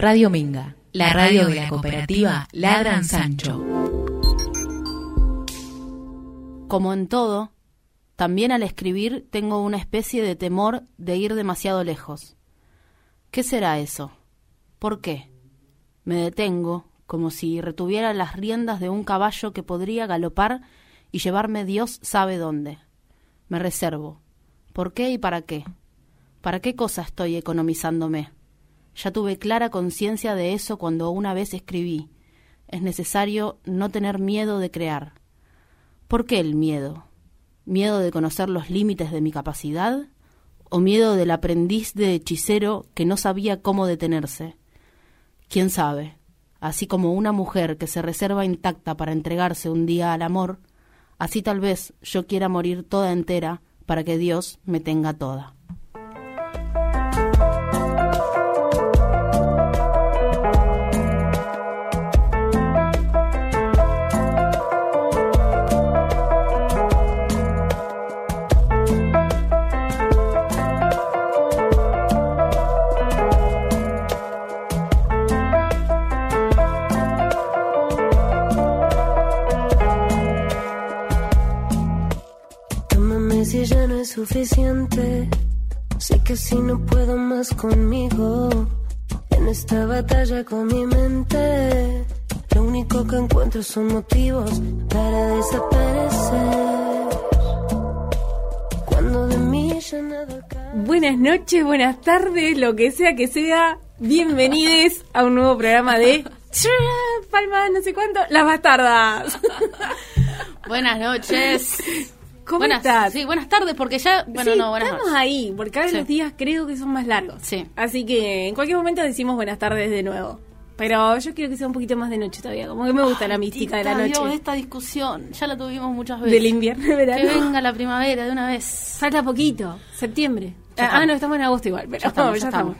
Radio Minga, la radio de la cooperativa Ladran Sancho. Como en todo, también al escribir tengo una especie de temor de ir demasiado lejos. ¿Qué será eso? ¿Por qué? Me detengo, como si retuviera las riendas de un caballo que podría galopar y llevarme Dios sabe dónde. Me reservo. ¿Por qué y para qué? ¿Para qué cosa estoy economizándome? Ya tuve clara conciencia de eso cuando una vez escribí. Es necesario no tener miedo de crear. ¿Por qué el miedo? ¿Miedo de conocer los límites de mi capacidad? ¿O miedo del aprendiz de hechicero que no sabía cómo detenerse? ¿Quién sabe? Así como una mujer que se reserva intacta para entregarse un día al amor, así tal vez yo quiera morir toda entera para que Dios me tenga toda. Suficiente. Sé que si no puedo más conmigo. En esta batalla con mi mente. Lo único que encuentro son motivos para desaparecer. Cuando de mí ya nada cae. Buenas noches, buenas tardes, lo que sea que sea. Bienvenidos a un nuevo programa de Palma, no sé cuánto, Las Bastardas. Buenas noches. ¿Cómo buenas, estás? Sí, buenas tardes, porque ya. Bueno, Sí, no, buenas estamos ahí, porque ahora Sí. los días creo que son más largos. Sí. Así que en cualquier momento decimos buenas tardes de nuevo. Pero yo quiero que sea un poquito más de noche todavía, como que me gusta la mística de la noche. Dios, esta discusión ya la tuvimos muchas veces. Del invierno y Que verano. venga la primavera de una vez. Falta poquito, septiembre. Ah, no, estamos en agosto igual, pero Ya estamos, ya estamos.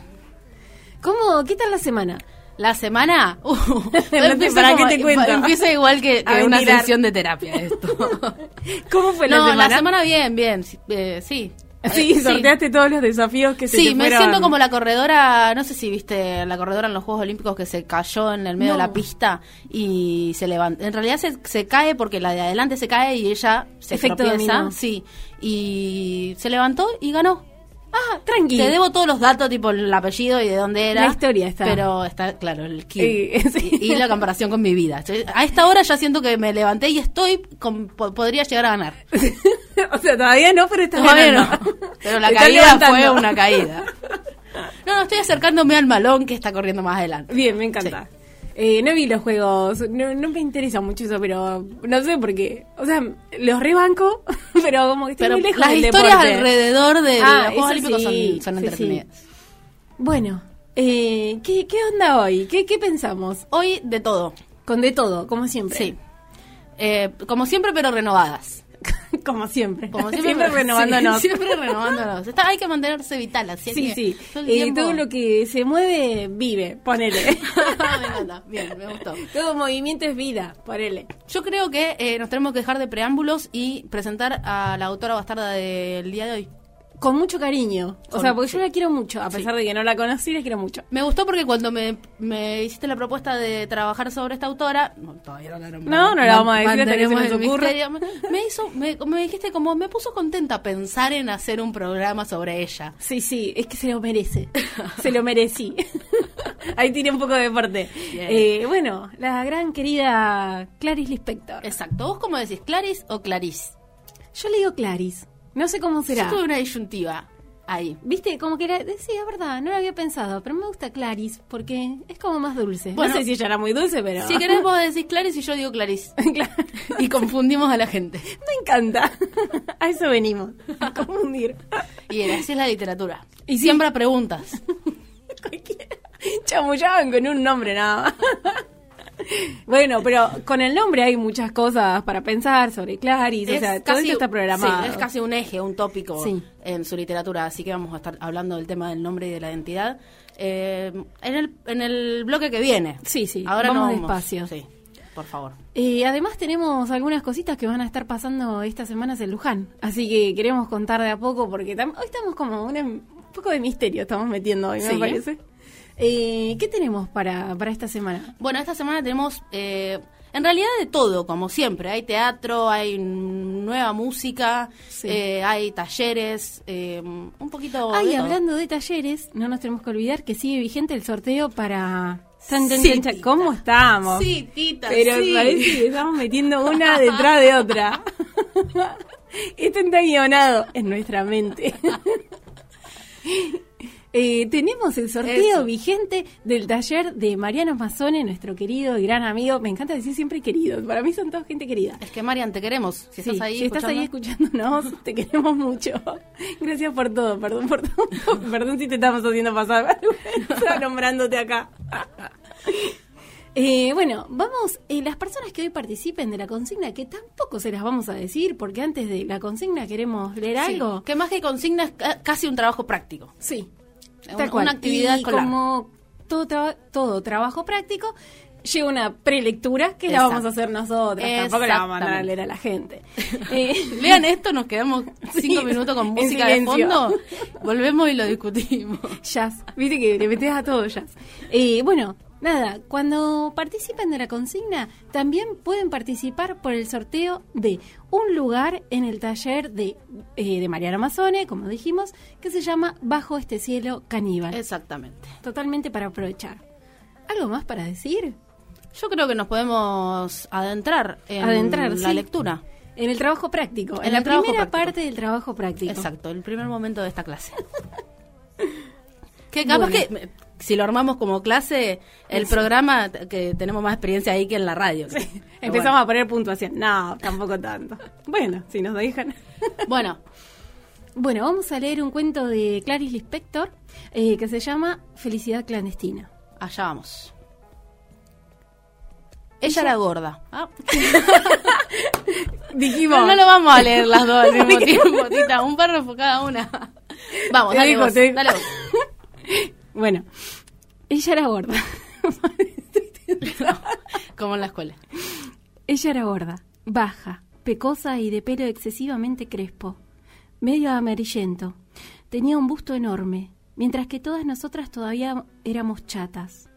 ¿Cómo? ¿Qué tal la semana? La semana. Uh, empieza ¿para como- qué te cuento? Empieza igual que, que una sesión de terapia esto. ¿Cómo fue la no, semana? la semana bien, bien. sí, eh, sí. Sí, sorteaste todos los desafíos que se Sí, te me fueron. siento como la corredora, no sé si viste la corredora en los Juegos Olímpicos que se cayó en el medio No. de la pista y se levanta. En realidad se, se cae porque la de adelante se cae y ella se Efecto tropieza. Sí, y se levantó y ganó. Ah, tranqui. Te debo todos los datos, tipo el apellido y de dónde era. La historia está. Pero está, claro, el kit. Eh, sí. y, y la comparación con mi vida. A esta hora ya siento que me levanté y estoy, con- po- podría llegar a ganar. o sea, todavía no, pero estás Todavía ganando. no. Pero la Te caída fue una caída. No, no, estoy acercándome al malón que está corriendo más adelante. Bien, me encanta. Eh, no vi los juegos, no, no me interesa mucho eso, pero no sé por qué. O sea, los rebanco, pero como que estoy Pero muy lejos las del historias deporte. alrededor de Ah, los Juegos Olímpicos sí, son, son sí, entretenidas. Bueno, eh, ¿qué, ¿qué onda hoy? ¿Qué, ¿Qué pensamos? Hoy de todo. Con de todo, como siempre. Sí. Eh, como siempre, pero renovadas. como siempre. Como siempre, siempre, renovándonos. sí, siempre renovándonos. Está- hay que mantenerse vital, así Sí, que sí. todo Eh, todo lo que se mueve, vive, ponele. me encanta, bien, me gustó. todo movimiento es vida, ponele. Yo creo que eh, nos tenemos que dejar de preámbulos y presentar a la autora bastarda del día de hoy. Con mucho cariño. O sea, porque yo la quiero mucho, a pesar de que no la conocí, la quiero mucho. Me gustó porque cuando me, me hiciste la propuesta de trabajar sobre esta autora, no, todavía no la nombré. No, no la vamos a decir hasta que se nos ocurra. Me, hizo, me, me dijiste como, me puso contenta pensar en hacer un programa sobre ella. Sí, sí, es que se lo merece. se lo merecí. Ahí tiene un poco de. Bien. Eh, bueno, la gran querida Clarice Lispector. Exacto. ¿Vos cómo decís, Claris o Clarice? Yo le digo Clarice. No sé cómo será. Yo tuve una disyuntiva ahí. Viste, como que era, sí, es verdad, no lo había pensado, pero me gusta Clarice porque es como más dulce. Bueno. no sé si ella era muy dulce, pero... Si querés vos decís Clarice y yo digo Clarice. Y confundimos a la gente. Me encanta. A eso venimos. A confundir. Y era, así es la literatura. Y Y sí. siembra preguntas. Cualquiera. Chamullaban con un nombre nada más. Bueno, pero con el nombre hay muchas cosas para pensar sobre Clarice, o sea, todo esto está programado. sí, es casi un eje, un tópico Sí. en su literatura, así que vamos a estar hablando del tema del nombre y de la identidad eh, en, el, en el bloque que viene. Sí, sí, Ahora vamos no despacio. Sí, por favor. Y además tenemos algunas cositas que van a estar pasando estas semanas en Luján, así que queremos contar de a poco porque hoy estamos como una- un poco de misterio estamos metiendo hoy, me parece. Eh, ¿Qué tenemos para, para esta semana? Bueno, esta semana tenemos, eh, en realidad de todo, como siempre. Hay teatro, hay nueva música, Sí. eh, hay talleres, eh, un poquito... Ay, de todo. hablando de talleres, no nos tenemos que olvidar que sigue vigente el sorteo para... Tan, tan, Sí, tan. ¿Cómo estamos? Sí, Tita, Pero sí. parece que estamos metiendo una detrás de otra. Esto está guionado en nuestra mente. Eh, tenemos el sorteo Eso. vigente del taller de Mariano Mazzone, nuestro querido y gran amigo. Me encanta decir siempre querido. Para mí son todos gente querida. Es que Marian, te queremos. Si Sí, estás ahí si estás ahí escuchándonos, te queremos mucho. Gracias por todo, perdón por todo. Perdón si te estamos haciendo pasar nombrándote acá. Eh, bueno, vamos, eh, las personas que hoy participen de la consigna, que tampoco se las vamos a decir, porque antes de la consigna queremos leer Sí, algo. Que más que consigna es ca- casi un trabajo práctico. Sí, tal cual. una actividad y escolar. como todo, traba- todo trabajo práctico, lleva una prelectura que la vamos a hacer nosotras. Tampoco la vamos a mandar a leer a la gente. Eh, Lean esto, nos quedamos cinco Sí, minutos con música de fondo, volvemos y lo discutimos. Jazz, viste que le metes a todo jazz. Eh, bueno, nada, cuando participen de la consigna, también pueden participar por el sorteo de un lugar en el taller de, eh, de Mariana Mazzone, como dijimos, que se llama Bajo este cielo caníbal. Exactamente. Totalmente para aprovechar. ¿Algo más para decir? Yo creo que nos podemos adentrar en Adentrar, la sí. lectura. En el trabajo práctico, en, En la primera práctico. parte del trabajo práctico. Exacto, el primer momento de esta clase. que capaz Bueno. que si lo armamos como clase, el programa que tenemos más experiencia ahí que en la radio. Pero Empezamos a poner puntuación. No, tampoco tanto. Bueno, si nos dejan. Bueno, Bueno, vamos a leer un cuento de Clarice Lispector eh, que se llama Felicidad clandestina. allá vamos. Ella era gorda. Ah, Dijimos. no, no lo vamos a leer las dos al mismo tiempo, Tita. Un párrafo cada una. Vamos, Te dale digo, vos, te digo. dale vos. Bueno, ella era gorda. Como en la escuela. ella era gorda, baja, pecosa y de pelo excesivamente crespo, medio amarillento. Tenía un busto enorme, mientras que todas nosotras todavía éramos chatas.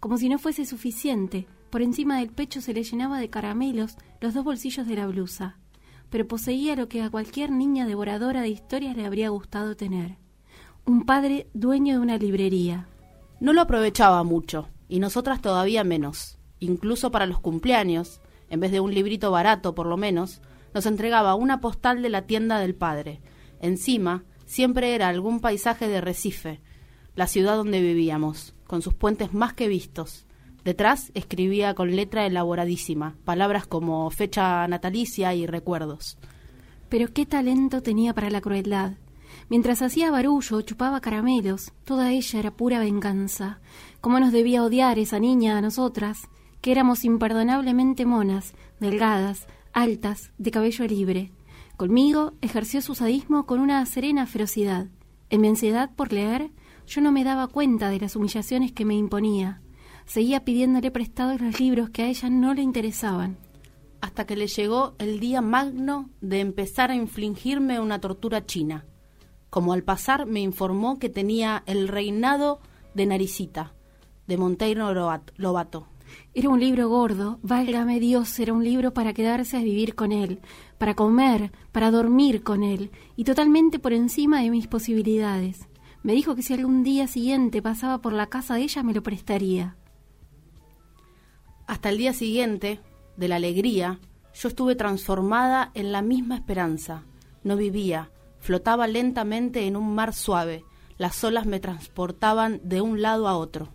Como si no fuese suficiente, por encima del pecho se le llenaba de caramelos los dos bolsillos de la blusa, pero poseía lo que a cualquier niña devoradora de historias le habría gustado tener. Un padre dueño de una librería. No lo aprovechaba mucho, y nosotras todavía menos. Incluso para los cumpleaños, en vez de un librito barato por lo menos, nos entregaba una postal de la tienda del padre. Encima, siempre era algún paisaje de Recife, la ciudad donde vivíamos, con sus puentes más que vistos. Detrás escribía con letra elaboradísima palabras como fecha natalicia y recuerdos. Pero qué talento tenía para la crueldad. Mientras hacía barullo, chupaba caramelos, toda ella era pura venganza. ¿Cómo nos debía odiar esa niña a nosotras, que éramos imperdonablemente monas, delgadas, altas, de cabello libre? Conmigo ejerció su sadismo con una serena ferocidad. En mi ansiedad por leer, yo no me daba cuenta de las humillaciones que me imponía. Seguía pidiéndole prestados los libros que a ella no le interesaban. hasta que le llegó el día magno de empezar a infligirme una tortura china. Como al pasar me informó que tenía el reinado de Naricita, de Monteiro Lobat- Lobato. Era un libro gordo, válgame Dios, era un libro para quedarse a vivir con él, para comer, para dormir con él, y totalmente por encima de mis posibilidades. Me dijo que si algún día siguiente pasaba por la casa de ella me lo prestaría. Hasta el día siguiente, de la alegría, yo estuve transformada en la misma esperanza. No vivía, flotaba lentamente en un mar suave. Las olas me transportaban de un lado a otro.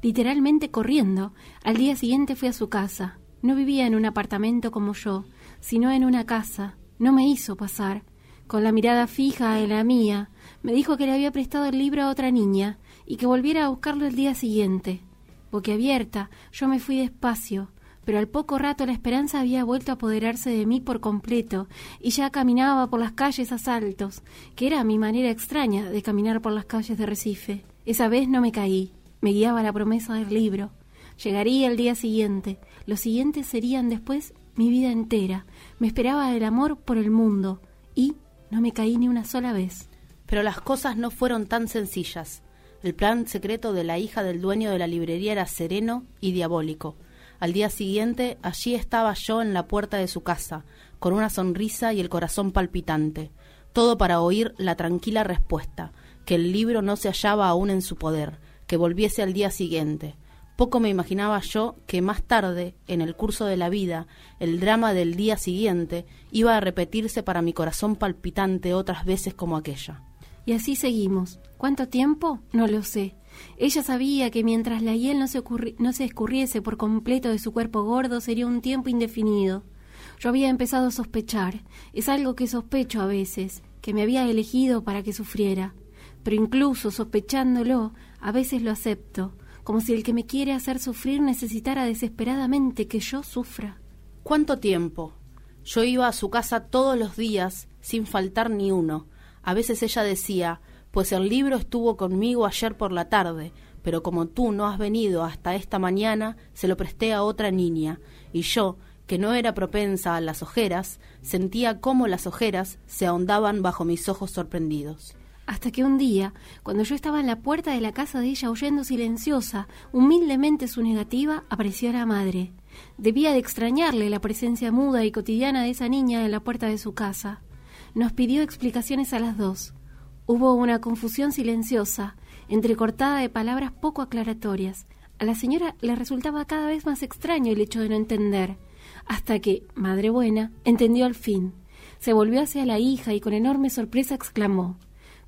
Literalmente corriendo, al día siguiente fui a su casa. No vivía en un apartamento como yo, sino en una casa. No me hizo pasar. Con la mirada fija en la mía, me dijo que le había prestado el libro a otra niña y que volviera a buscarlo el día siguiente. Boquiabierta, yo me fui despacio, pero al poco rato la esperanza había vuelto a apoderarse de mí por completo y ya caminaba por las calles a saltos, que era mi manera extraña de caminar por las calles de Recife. Esa vez no me caí, me guiaba la promesa del libro. Llegaría el día siguiente, los siguientes serían después mi vida entera. Me esperaba el amor por el mundo y no me caí ni una sola vez. Pero las cosas no fueron tan sencillas. El plan secreto de la hija del dueño de la librería era sereno y diabólico. Al día siguiente, allí estaba yo en la puerta de su casa, con una sonrisa y el corazón palpitante, todo para oír la tranquila respuesta, que el libro no se hallaba aún en su poder, que volviese al día siguiente. Poco me imaginaba yo que más tarde, en el curso de la vida, el drama del día siguiente iba a repetirse para mi corazón palpitante otras veces como aquella. Y así seguimos. ¿Cuánto tiempo? No lo sé. Ella sabía que mientras la hiel no se, no se escurriese por completo de su cuerpo gordo sería un tiempo indefinido. Yo había empezado a sospechar, es algo que sospecho a veces, que me había elegido para que sufriera. Pero incluso sospechándolo, a veces lo acepto, como si el que me quiere hacer sufrir necesitara desesperadamente que yo sufra. ¿Cuánto tiempo? Yo iba a su casa todos los días, sin faltar ni uno. A veces ella decía, pues el libro estuvo conmigo ayer por la tarde, pero como tú no has venido hasta esta mañana, se lo presté a otra niña, y yo, que no era propensa a las ojeras, sentía cómo las ojeras se ahondaban bajo mis ojos sorprendidos. Hasta que un día, cuando yo estaba en la puerta de la casa de ella oyendo silenciosa, humildemente su negativa, apareció la madre. Debía de extrañarle la presencia muda y cotidiana de esa niña en la puerta de su casa. Nos pidió explicaciones a las dos. Hubo una confusión silenciosa, entrecortada de palabras poco aclaratorias. A la señora le resultaba cada vez más extraño el hecho de no entender, hasta que, madre buena, entendió al fin. Se volvió hacia la hija y con enorme sorpresa exclamó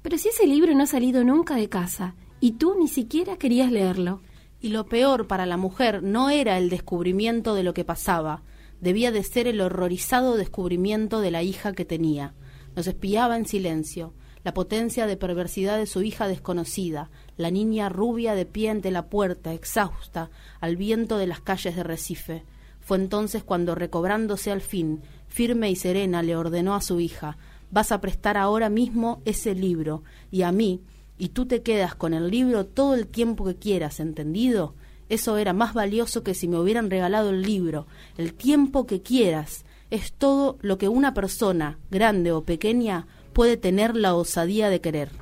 Pero si ese libro no ha salido nunca de casa, y tú ni siquiera querías leerlo. Y lo peor para la mujer no era el descubrimiento de lo que pasaba, debía de ser el horrorizado descubrimiento de la hija que tenía. Nos espiaba en silencio la potencia de perversidad de su hija desconocida, la niña rubia de pie ante la puerta, exhausta, al viento de las calles de Recife. Fue entonces cuando, recobrándose al fin, firme y serena, le ordenó a su hija Vas a prestar ahora mismo ese libro, y a mí, y tú te quedas con el libro todo el tiempo que quieras, ¿entendido? Eso era más valioso que si me hubieran regalado el libro. El tiempo que quieras es todo lo que una persona, grande o pequeña, puede tener la osadía de querer.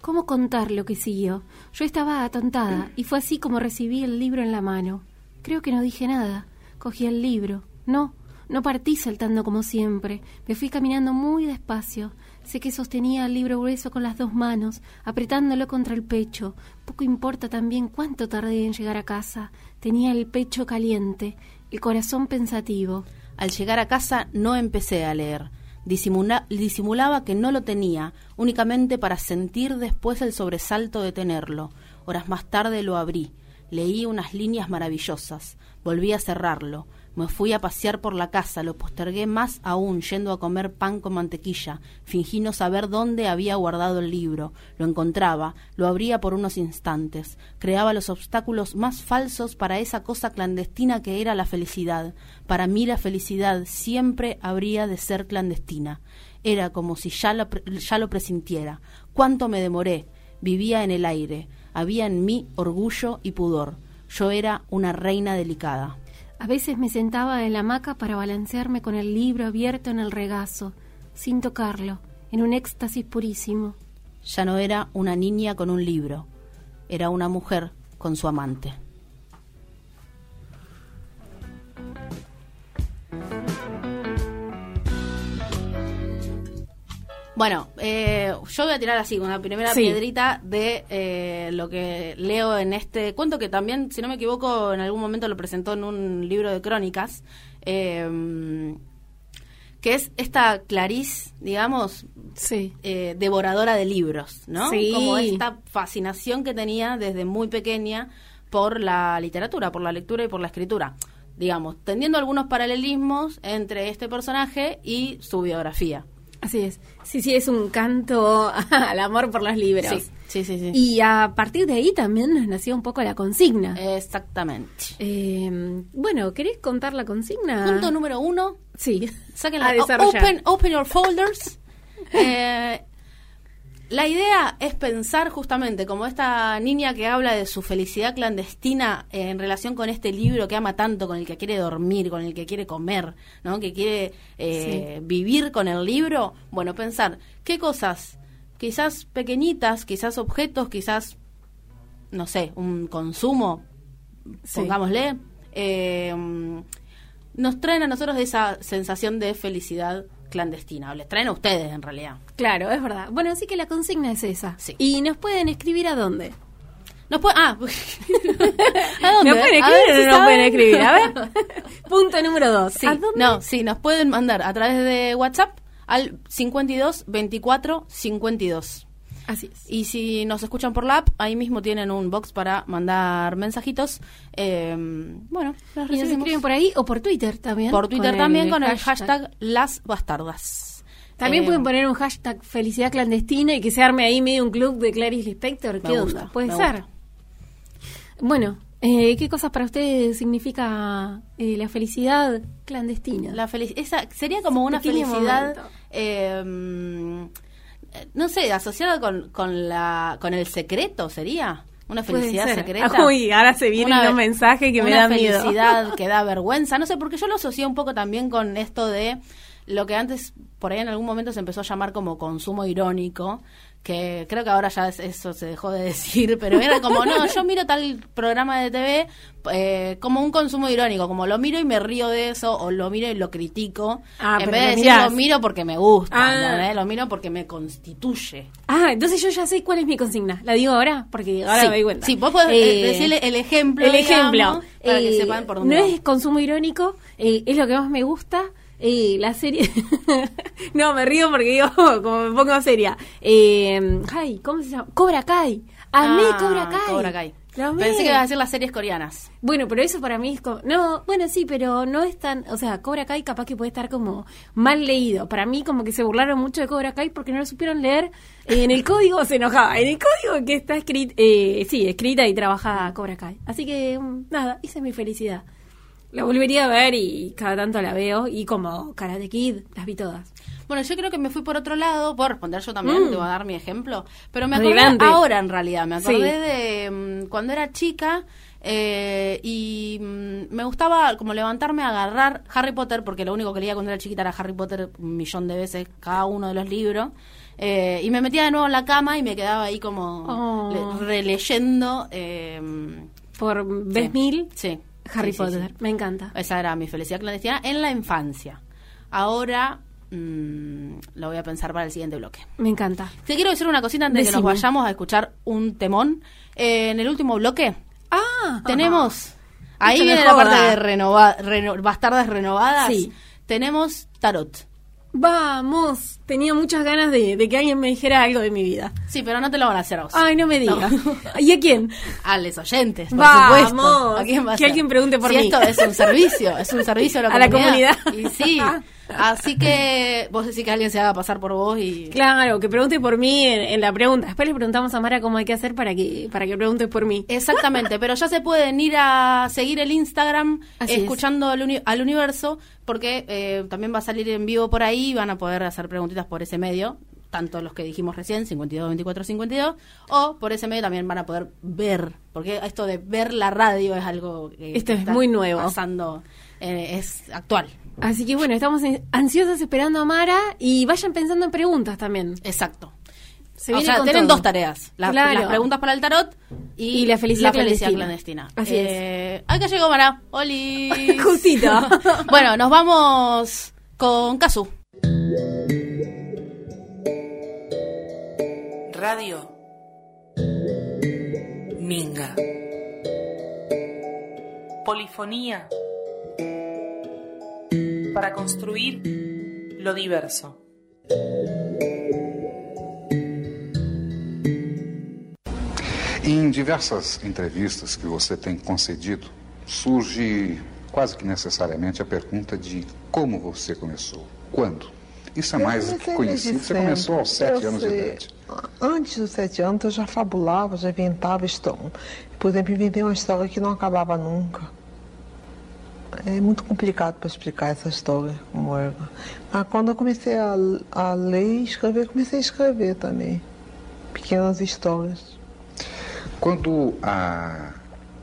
¿Cómo contar lo que siguió? Yo estaba atontada y fue así como recibí el libro en la mano. Creo que no dije nada. Cogí el libro. No, no partí saltando como siempre. Me fui caminando muy despacio. Sé que sostenía el libro grueso con las dos manos, apretándolo contra el pecho. Poco importa también cuánto tardé en llegar a casa. Tenía el pecho caliente, el corazón pensativo. Al llegar a casa no empecé a leer disimulaba que no lo tenía, únicamente para sentir después el sobresalto de tenerlo. Horas más tarde lo abrí. Leí unas líneas maravillosas. Volví a cerrarlo. Me fui a pasear por la casa, lo postergué más aún yendo a comer pan con mantequilla. Fingí no saber dónde había guardado el libro. Lo encontraba, lo abría por unos instantes. Creaba los obstáculos más falsos para esa cosa clandestina que era la felicidad. Para mí la felicidad siempre habría de ser clandestina. Era como si ya lo, ya lo presintiera. ¿Cuánto me demoré? Vivía en el aire. Había en mí orgullo y pudor. Yo era una reina delicada. A veces me sentaba en la hamaca para balancearme con el libro abierto en el regazo, sin tocarlo, en un éxtasis purísimo. Ya no era una niña con un libro, era una mujer con su amante. Bueno, eh, yo voy a tirar así, una primera piedrita de eh, lo que leo en este cuento, que también, si no me equivoco, en algún momento lo presentó en un libro de crónicas, eh, que es esta Clarice, digamos, sí. devoradora de libros, ¿no? Como esta fascinación que tenía desde muy pequeña por la literatura, por la lectura y por la escritura digamos, tendiendo algunos paralelismos entre este personaje y su biografía. Así es. Sí, sí, es un canto al amor por los libros. Sí, sí, sí. Y a partir de ahí también nos nació un poco la consigna. Exactamente. Eh, bueno, ¿querés contar la consigna? Punto número uno. Sí. Saquen la, open, open your folders. eh, la idea es pensar justamente como esta niña que habla de su felicidad clandestina en relación con este libro que ama tanto, con el que quiere dormir, con el que quiere comer, ¿no? que quiere eh, vivir con el libro. Bueno, pensar qué cosas, quizás pequeñitas, quizás objetos, quizás no sé, un consumo, Sí. pongámosle, eh, nos traen a nosotros esa sensación de felicidad clandestina, o les traen a ustedes en realidad. Claro, es verdad. Bueno, así que la consigna es esa. Sí. ¿Y nos pueden escribir a dónde? Nos ah, ¿a dónde? ¿Nos pueden A ver escribir o no nos pueden escribir? A ver. Punto número dos. Sí, ¿A dónde? no, sí, nos pueden mandar a través de WhatsApp al 52 24 52. Así es. Y si nos escuchan por la app, ahí mismo tienen un box para mandar mensajitos. Eh, bueno, los Y nos escriben por ahí o por Twitter también. Por Twitter con también con el hashtag Las Bastardas. También Eh, pueden poner un hashtag felicidad clandestina y que se arme ahí medio un club de Clarice Lispector. ¿Qué onda? gusta, Puede ser. gusta. Bueno, eh, ¿qué cosas para ustedes significa eh, la felicidad clandestina? La felic- esa sería como una felicidad, eh, no sé, asociada con, con, la, con el secreto, sería. Una felicidad secreta. Uy, ahora se vienen Una- los mensajes que me una dan miedo. felicidad que da vergüenza. No sé, porque yo lo asocié un poco también con esto de lo que antes, por ahí en algún momento se empezó a llamar como consumo irónico, que creo que ahora ya es- eso se dejó de decir, pero era como, no, yo miro tal programa de TV eh, como un consumo irónico, como lo miro y me río de eso, o lo miro y lo critico, Ah, en vez de decir mirás. lo miro porque me gusta, Ah. ¿entendés? lo miro porque me constituye. Ah, entonces yo ya sé cuál es mi consigna. ¿La digo ahora? Porque ahora sí, me doy cuenta. sí, vos podés Eh, eh, decirle el ejemplo, el digamos, ejemplo. para que Eh, sepan por dónde No es consumo irónico, eh, es lo que más me gusta. Eh, la serie. no, me río porque digo, como me pongo seria. Eh, ay, ¿cómo se llama? Cobra Kai. Amé Ah, Cobra Kai. Cobra Kai. Pensé que ibas a decir las series coreanas. Bueno, pero eso para mí es como... No, bueno, sí, pero no es tan... O sea, Cobra Kai capaz que puede estar como mal leído. Para mí como que se burlaron mucho de Cobra Kai porque no lo supieron leer. Eh, en el código se enojaba. En el código que está escrito... Eh, sí, escrita y trabajada Cobra Kai. Así que, mm, nada, esa es mi felicidad. La volvería a ver y cada tanto la veo. Y como Karate Kid, las vi todas. Bueno, yo creo que me fui por otro lado. Puedo responder yo también, Mm. te voy a dar mi ejemplo. Pero me acordé Adelante. ahora en realidad. Me acordé Sí. de mm, cuando era chica eh, y mm, me gustaba como levantarme a agarrar Harry Potter, porque lo único que leía cuando era chiquita era Harry Potter un millón de veces cada uno de los libros. Eh, y me metía de nuevo en la cama y me quedaba ahí como Oh. le- releyendo. eh, Por vez Sí. mil, sí, Harry sí, Potter. sí. Me encanta. Esa era mi felicidad clandestina en la infancia. Ahora mm, lo voy a pensar para el siguiente bloque. Me encanta. Te quiero decir una cosita antes de que nos vayamos a escuchar un temón. Eh, en el último bloque Ah, tenemos... Ahí viene la joda. parte de renova- reno- bastardas renovadas. Sí. Tenemos tarot. Vamos. Tenía muchas ganas de, de que alguien me dijera algo de mi vida. Sí, pero no te lo van a hacer a vos. Ay, no me No. digas. ¿Y a quién? A los oyentes, por Vamos. supuesto. ¿A quién va a Que alguien pregunte por Si mí. esto es un servicio, es un servicio a la A la comunidad. comunidad. Y sí. Así que vos decís que alguien se haga pasar por vos y... Claro, que pregunte por mí en, en la pregunta. Después le preguntamos a Mara cómo hay que hacer para que para que preguntes por mí. Exactamente, pero ya se pueden ir a seguir el Instagram Así es. escuchando al, uni- al universo, porque eh, también va a salir en vivo por ahí y van a poder hacer preguntitas por ese medio, tanto los que dijimos recién, 52, 24, 52, o por ese medio también van a poder ver, porque esto de ver la radio es algo que Esto es está muy nuevo. pasando, eh, es actual. Así que bueno, estamos ansiosas esperando a Mara y vayan pensando en preguntas también. Exacto. Se o sea, tienen todo. dos tareas. La- Claro. Las preguntas para el tarot y, Y la felicidad clandestina. clandestina. Así es. Acá llegó Mara. Oli. Justito. bueno, nos vamos con Kazu. Radio Minga. Polifonía para construir lo diverso. Em diversas entrevistas que você tem concedido, surge quase que necessariamente a pergunta de como você começou, quando. Isso é mais do que conhecido. Você começou aos sete Eu anos de sei. idade. Antes dos sete anos eu já fabulava, já inventava história. Por exemplo, inventei uma história que não acabava nunca. É muito complicado para explicar essa história como era. Mas quando eu comecei a, a ler e escrever, comecei a escrever também. Pequenas histórias. Quando a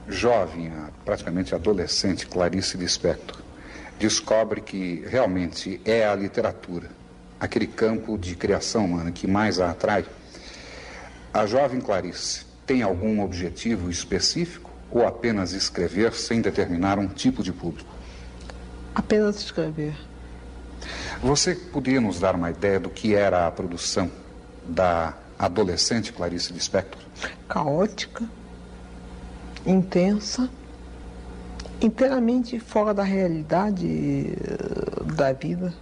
jovem, a praticamente adolescente Clarice Lispector descobre que realmente é a literatura, aquele campo de criação humana que mais a atrai, a jovem Clarice tem algum objetivo específico ou apenas escrever sem determinar um tipo de público? Apenas escrever. Você poderia nos dar uma ideia do que era a produção da adolescente Clarice Lispector? Caótica, intensa, inteiramente fora da realidade eh, da vida.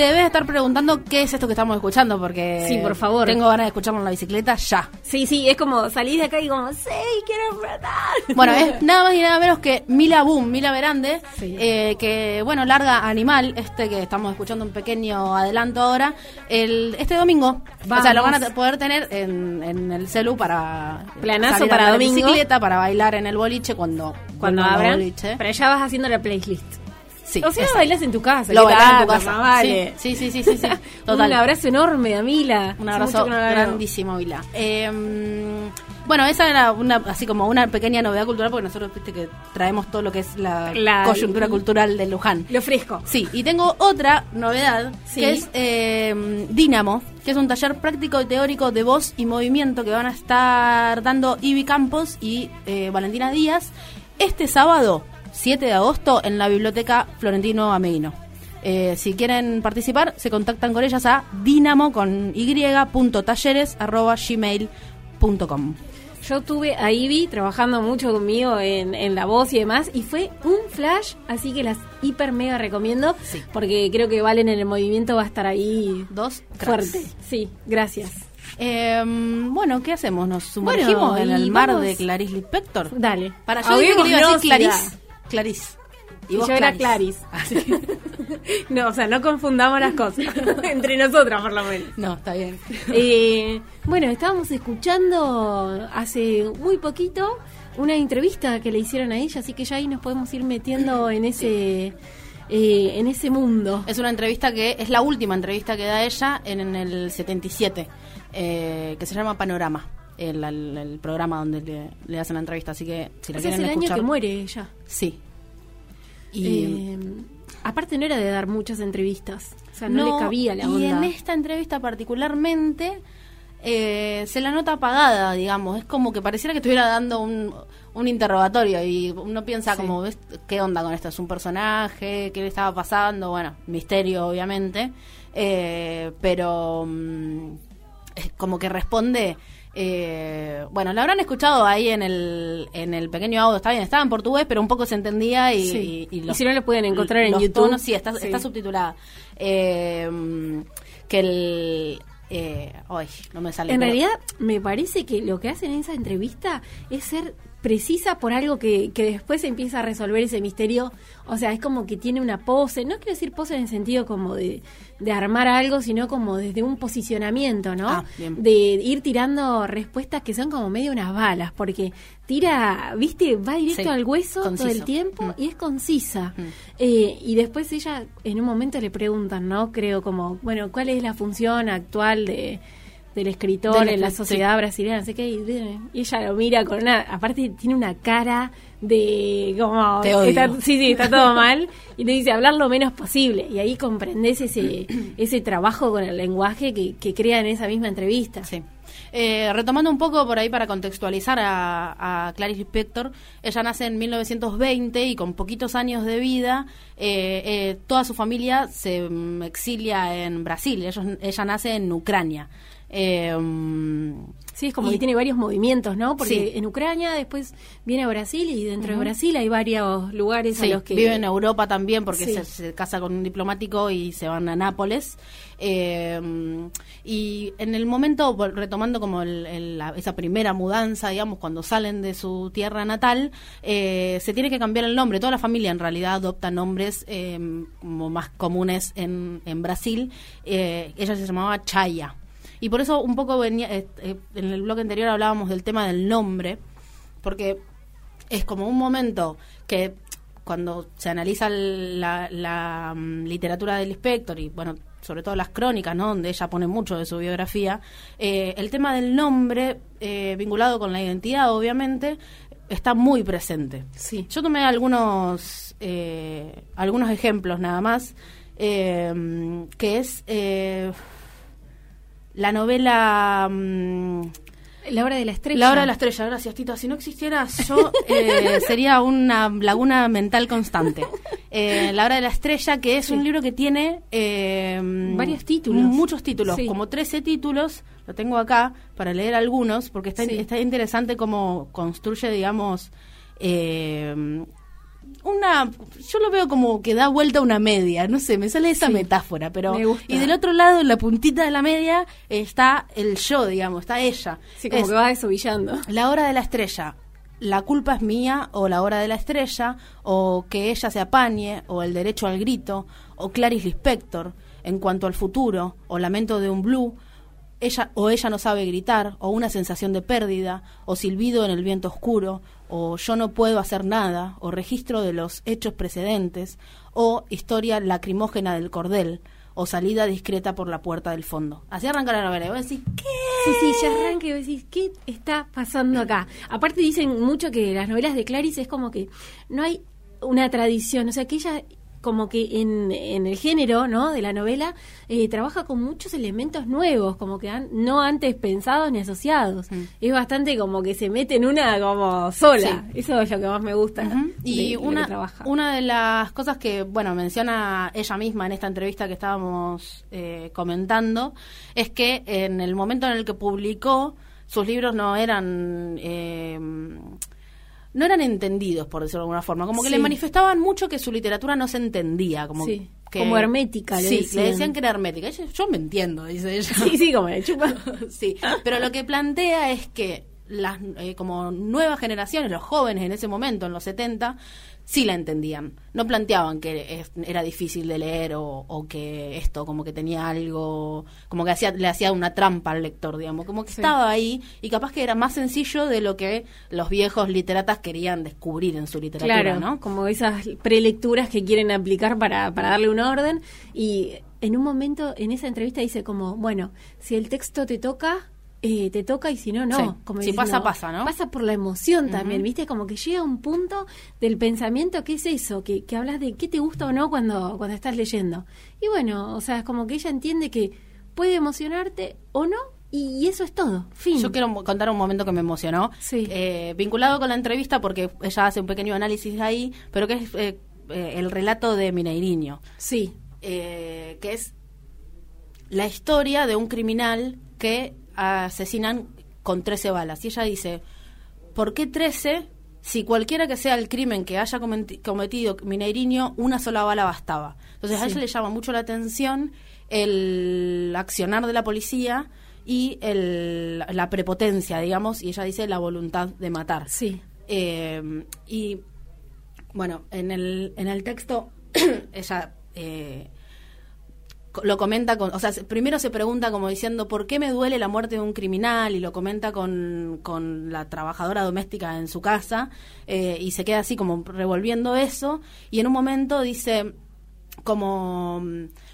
Te debes estar preguntando qué es esto que estamos escuchando, porque Sí, por favor. tengo ganas de escucharlo en la bicicleta ya. Sí, sí, es como salís de acá y como, sí, quiero explotar. Bueno, es nada más y nada menos que Mila Boom, Mila Verande, Sí. eh, que, bueno, larga Animal, este que estamos escuchando un pequeño adelanto ahora, el este domingo. O sea, lo van a poder tener en, en el celu para... Planazo salir a para en domingo. bicicleta, para bailar en el boliche cuando, Cuando abran, pero ya vas haciendo la playlist. Sí, o sea, exacto. bailas en tu casa. Lo ¿qué bailás en tu casa. Vale. Sí, sí, sí, sí, sí, sí. Total. Un abrazo enorme a Mila. Un abrazo no grandísimo, Vila. Eh, bueno, esa era una, así como una pequeña novedad cultural, porque nosotros viste que traemos todo lo que es la, La- coyuntura cultural de Luján. Lo fresco. Sí, y tengo otra novedad, Sí. que es eh, Dínamo, que es un taller práctico y teórico de voz y movimiento que van a estar dando Ivy Campos y eh, Valentina Díaz este sábado, 7 de agosto, en la Biblioteca Florentino Ameguino. Eh, si quieren participar, se contactan con ellas a dinamo con y.talleres.gmail.com. Yo tuve a Ivy trabajando mucho conmigo en, en la voz y demás, y fue un flash, así que las hiper mega recomiendo, Sí. porque creo que Valen en el movimiento va a estar ahí Dos cracks. fuerte. Sí, gracias. Eh, bueno, ¿qué hacemos? ¿Nos sumergimos Bueno, en y el mar vamos- de Clarice Lispector? Dale. Para yo que iba a decir Clarice. Clarice. Y, yo era Clarice. no, o sea, no confundamos las cosas. Entre nosotras, por lo menos. No, está bien. Eh, bueno, estábamos escuchando hace muy poquito una entrevista que le hicieron a ella, así que ya ahí nos podemos ir metiendo en ese eh, en ese mundo. Es una entrevista que es la última entrevista que da ella en, en el 77, eh, que se llama Panorama, el, el- el programa donde le, le hacen la entrevista. Así que si la Ese es quieren el año que muere ella. Sí. Y. Eh, aparte no era de dar muchas entrevistas, o sea, no, le cabía la y onda. en esta entrevista particularmente eh, se la nota apagada, digamos. Es como que pareciera que estuviera dando un, un interrogatorio y uno piensa Sí. como, ¿ves? ¿qué onda con esto? ¿Es un personaje? ¿Qué le estaba pasando? Bueno, misterio, obviamente. Eh, pero mm, es como que responde... eh, bueno, la habrán escuchado ahí en el, en el pequeño audio, está bien, estaba en portugués, pero un poco se entendía y, Sí. y, Y si no, lo pueden encontrar en YouTube. tonos, sí, está, Sí. está subtitulada. Eh, que el... Eh, ay, no me sale. En realidad, me parece que lo que hacen en esa entrevista es ser precisa por algo que, que después se empieza a resolver ese misterio. O sea, es como que tiene una pose, no quiero decir pose en el sentido como de, de armar algo, sino como desde un posicionamiento, ¿no? Ah, de ir tirando respuestas que son como medio unas balas, porque tira, viste, va directo Sí, al hueso conciso. todo el tiempo Mm. y es concisa. Mm. Eh, y después ella, en un momento le preguntan, ¿no? Creo como, bueno, ¿cuál es la función actual de del escritor Del en la sociedad brasileña, no sé qué, y, ella lo mira con una, aparte tiene una cara de como Te odio. está- sí, sí, está todo mal, y le dice hablar lo menos posible, y ahí comprendes ese, ese trabajo con el lenguaje que, que crea en esa misma entrevista. Sí. Eh, retomando un poco por ahí para contextualizar a, a Clarice Lispector, ella nace en 1920 y con poquitos años de vida, eh, eh, toda su familia se mm, exilia en Brasil. Ellos, ella nace en Ucrania. Eh, Sí, es como Y- que tiene varios movimientos, ¿no? Porque Sí. en Ucrania después viene a Brasil y dentro de Brasil hay varios lugares Sí, a los que vive en Europa también porque Sí. se, se casa con un diplomático y se van a Nápoles. Eh, y en el momento, retomando como el- el- la- esa primera mudanza, digamos, cuando salen de su tierra natal, eh, se tiene que cambiar el nombre. Toda la familia en realidad adopta nombres eh, como más comunes en, en Brasil. Eh, ella se llamaba Chaya. Y por eso un poco venía, eh, eh, en el bloque anterior hablábamos del tema del nombre, porque es como un momento que cuando se analiza la, la, mm, literatura del inspector y bueno sobre todo las crónicas, ¿no? donde ella pone mucho de su biografía, eh, el tema del nombre, eh, vinculado con la identidad, obviamente, está muy presente. Sí. Yo tomé algunos, eh, algunos ejemplos nada más, que es la novela... mm, La hora de la estrella. la hora de la estrella, gracias Tito. Si no existiera yo, eh, sería una laguna mental constante. Eh, la hora de la estrella, que es un libro que tiene... eh, Varios títulos. Muchos títulos, Sí. como 13 títulos. Lo tengo acá para leer algunos, porque está, Sí. está interesante cómo construye, digamos... una yo lo veo como que da vuelta a una media no sé me sale esa Sí. metáfora pero Me gusta. y del otro lado en la puntita de la media está el yo digamos está ella Sí, como Es- que va desovillando. la hora de la estrella. La culpa es mía, o la hora de la estrella, o que ella se apañe, o el derecho al grito, o Clarice Lispector, en cuanto al futuro, o lamento de un blue, ella o ella no sabe gritar, o una sensación de pérdida, o silbido en el viento oscuro, o yo no puedo hacer nada, o registro de los hechos precedentes, o historia lacrimógena del cordel, o salida discreta por la puerta del fondo. Así arranca la novela. Y vos decís, ¿qué? Sí, sí, ya arranca y vos decís, ¿qué está pasando acá? Aparte dicen mucho que las novelas de Clarice es como que no hay una tradición, o sea, que ella como que en, en el género ¿no? de la novela eh, trabaja con muchos elementos nuevos, como que han- no antes pensados ni asociados. Es bastante como que se mete en una como sola. Eso es lo que más me gusta. De- Y de una, trabaja. una de las cosas que, bueno, menciona ella misma en esta entrevista que estábamos eh, comentando, es que en el momento en el que publicó, sus libros no eran... eh, no eran entendidos, por decirlo de alguna forma. Como que Sí. le manifestaban mucho que su literatura no se entendía. Como Sí, que, como hermética, le sí, decían. le decían que era hermética. Ella- yo me entiendo, dice ella. Sí, sí, como le chupa. sí, pero lo que plantea es que las eh, como nuevas generaciones, los jóvenes en ese momento, en los 70, sí la entendían. No planteaban que era difícil de leer o, o que esto como que tenía algo, como que hacía, le hacía una trampa al lector, digamos, como que Sí. estaba ahí y capaz que era más sencillo de lo que los viejos literatas querían descubrir en su literatura, Claro, ¿no? como esas prelecturas que quieren aplicar para, para darle un orden. Y en un momento, en esa entrevista dice como, bueno, si el texto te toca, eh, te toca y si no, no. Sí. Como Si diciendo, pasa, pasa, ¿no? Pasa por la emoción también, ¿viste? Como que llega un punto del pensamiento que es eso, que, que hablas de qué te gusta o no cuando, cuando estás leyendo. Y bueno, o sea, es como que ella entiende que puede emocionarte o no, y, eso es todo. Fin. Yo quiero contar un momento que me emocionó, Sí. eh, vinculado con la entrevista porque ella hace un pequeño análisis ahí, pero que es eh, eh, el relato de Mineiriño, Sí, eh, que es la historia de un criminal que asesinan con 13 balas. Y ella dice, ¿por qué 13 si cualquiera que sea el crimen que haya cometi- cometido Mineiriño, una sola bala bastaba? Entonces a ella le llama mucho la atención el accionar de la policía y el- la prepotencia, digamos, y ella dice la voluntad de matar. sí. Eh, y bueno, en el, en el texto ella eh, lo comenta con, o sea, se- primero se pregunta como diciendo por qué me duele la muerte de un criminal y lo comenta con, con la trabajadora doméstica en su casa eh, y se queda así como revolviendo eso. Y en un momento dice como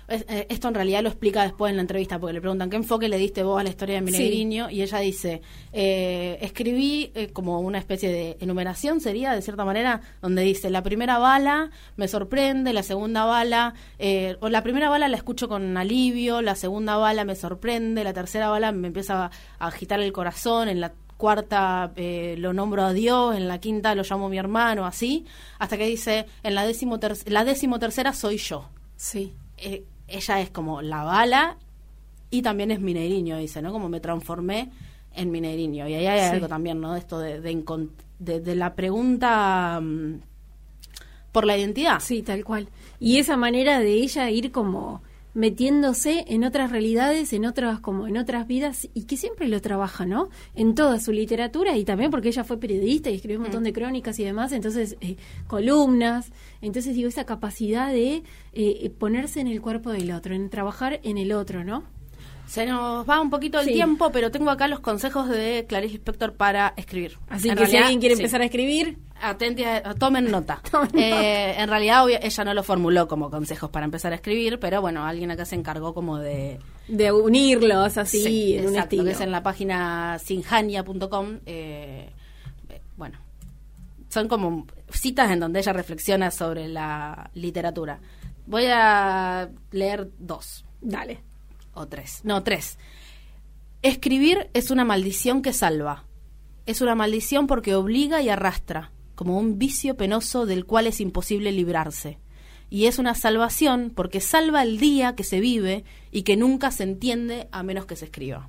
esto en realidad lo explica después en la entrevista porque le preguntan qué enfoque le diste vos a la historia de Mineiriño y ella dice eh, escribí eh, como una especie de enumeración sería de cierta manera donde dice la primera bala me sorprende la segunda bala eh, o la primera bala la escucho con alivio la segunda bala me sorprende la tercera bala me empieza a, a agitar el corazón en la cuarta eh, lo nombro a Dios, en la quinta lo llamo mi hermano, así, hasta que dice, en la décimo, ter- la décimo tercera soy yo. Sí. Eh, ella es como la bala y también es Mineiriño, dice, ¿no? Como me transformé en Mineiriño. Y ahí hay Sí. algo también, ¿no? De esto de, de, encon- de- de la pregunta mm, por la identidad. Sí, tal cual. Y esa manera de ella ir como metiéndose en otras realidades, en otras como en otras vidas y que siempre lo trabaja, ¿no? En toda su literatura y también porque ella fue periodista y escribió un montón de crónicas y demás, entonces eh, columnas, entonces digo esa capacidad de eh, ponerse en el cuerpo del otro, en trabajar en el otro, ¿no? Se nos va un poquito el Sí. tiempo, pero tengo acá los consejos de Clarice Lispector para escribir. Así En que si alguien quiere sí. empezar a escribir, Atenti, a- tomen nota. Eh, en realidad obvio, ella no lo formuló como consejos para empezar a escribir, pero bueno, alguien acá se encargó como de... De unirlos así Sí, en un exacto, estilo. que es en la página sinjania.com. Eh, bueno, son como citas en donde ella reflexiona sobre la literatura. Voy a leer dos Dale. o tres. No, tres. Escribir es una maldición que salva. Es una maldición porque obliga y arrastra, como un vicio penoso del cual es imposible librarse. Y es una salvación porque salva el día que se vive y que nunca se entiende a menos que se escriba.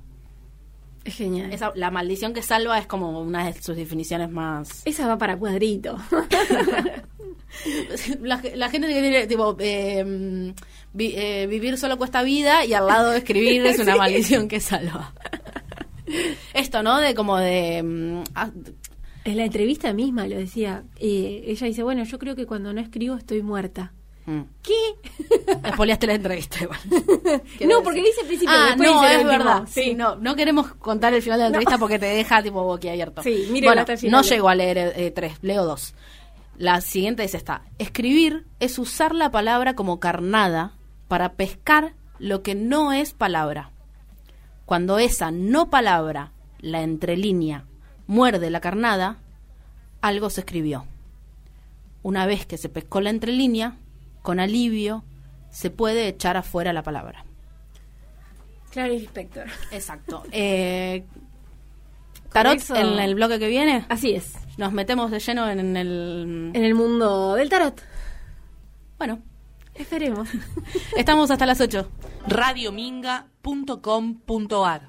Es genial. Esa- la maldición que salva es como una de sus definiciones más... Esa va para cuadrito. La, la gente que tiene, tipo, eh, vi- eh, vivir solo cuesta vida y al lado de escribir es una maldición que salva. Esto, ¿no? De como de... mm, ah, en la entrevista misma lo decía. eh, ella dice, bueno, yo creo que cuando no escribo estoy muerta. mm. ¿Qué? Espoliaste la entrevista igual. No, porque dice al principio. Ah, no, es verdad. Sí, no, no queremos contar el final de la entrevista porque te deja tipo boquiabierto. Sí, mírenla bueno, no llego a leer eh, tres, leo dos. La siguiente es esta. Escribir es usar la palabra como carnada para pescar lo que no es palabra. Cuando esa no palabra, la entrelínea, muerde la carnada, algo se escribió. Una vez que se pescó la entrelínea, con alivio se puede echar afuera la palabra. Clarice Spector. Exacto. Eh, tarot eso- en el bloque que viene. Así es. Nos metemos de lleno en el. En el mundo del tarot. Bueno, Esperemos. estamos hasta las 8. radiominga.com.ar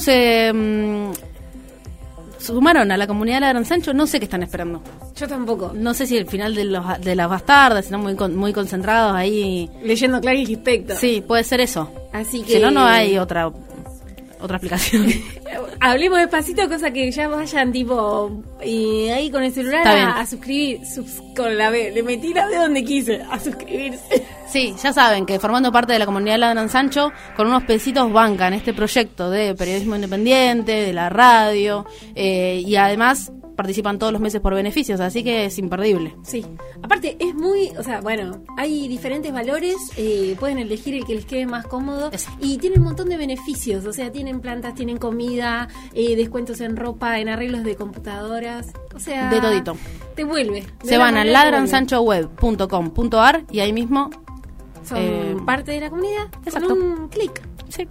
Se mm, sumaron a la comunidad de la Gran Sancho, no sé qué están esperando. yo tampoco. No sé si el final de, los, de las bastardas, están muy, con- muy concentrados ahí. Leyendo Clarice Spector. Sí, puede ser eso. Así que. Si no, no hay otra otra explicación. Hablemos despacito, cosa que ya vayan tipo. Y ahí con el celular a, a suscribir. sus- con la B. Le metí la B donde quise. A suscribirse. Sí, ya saben que formando parte de la comunidad Ladran Sancho, con unos pesitos bancan este proyecto de periodismo independiente, de la radio, eh, y además participan todos los meses por beneficios, así que es imperdible. Sí. Aparte, es muy. O sea, bueno, hay diferentes valores. eh, pueden elegir el que les quede más cómodo. Eso. Y tienen un montón de beneficios. O sea, tienen plantas, tienen comida, eh, descuentos en ropa, en arreglos de computadoras. O sea. De todito. Te vuelve. De Se van a ladransanchoweb.com.ar y ahí mismo... Son eh, parte de la comunidad. exacto. Con un clic. Sí.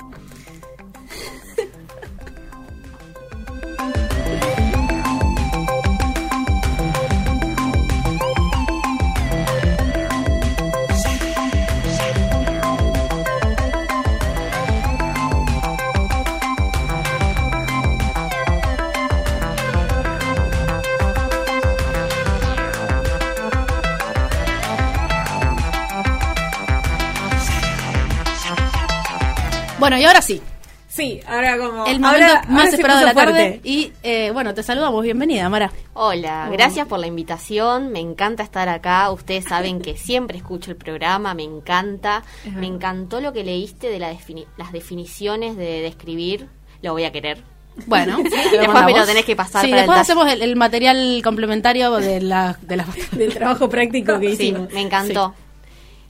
Bueno, y ahora sí, Sí, ahora como. el momento ahora- más ahora esperado de la tarde. fuerte. Y eh, bueno, te saludamos, bienvenida, Mara. Hola, gracias por la invitación, me encanta estar acá, ustedes saben que siempre escucho el programa, me encanta, me encantó lo que leíste de la defini- las definiciones de describir, lo voy a querer. Bueno, Después me lo tenés que pasar Sí, para después hacemos el, el material complementario de la, de Del trabajo práctico que Sí, hicimos. me encantó.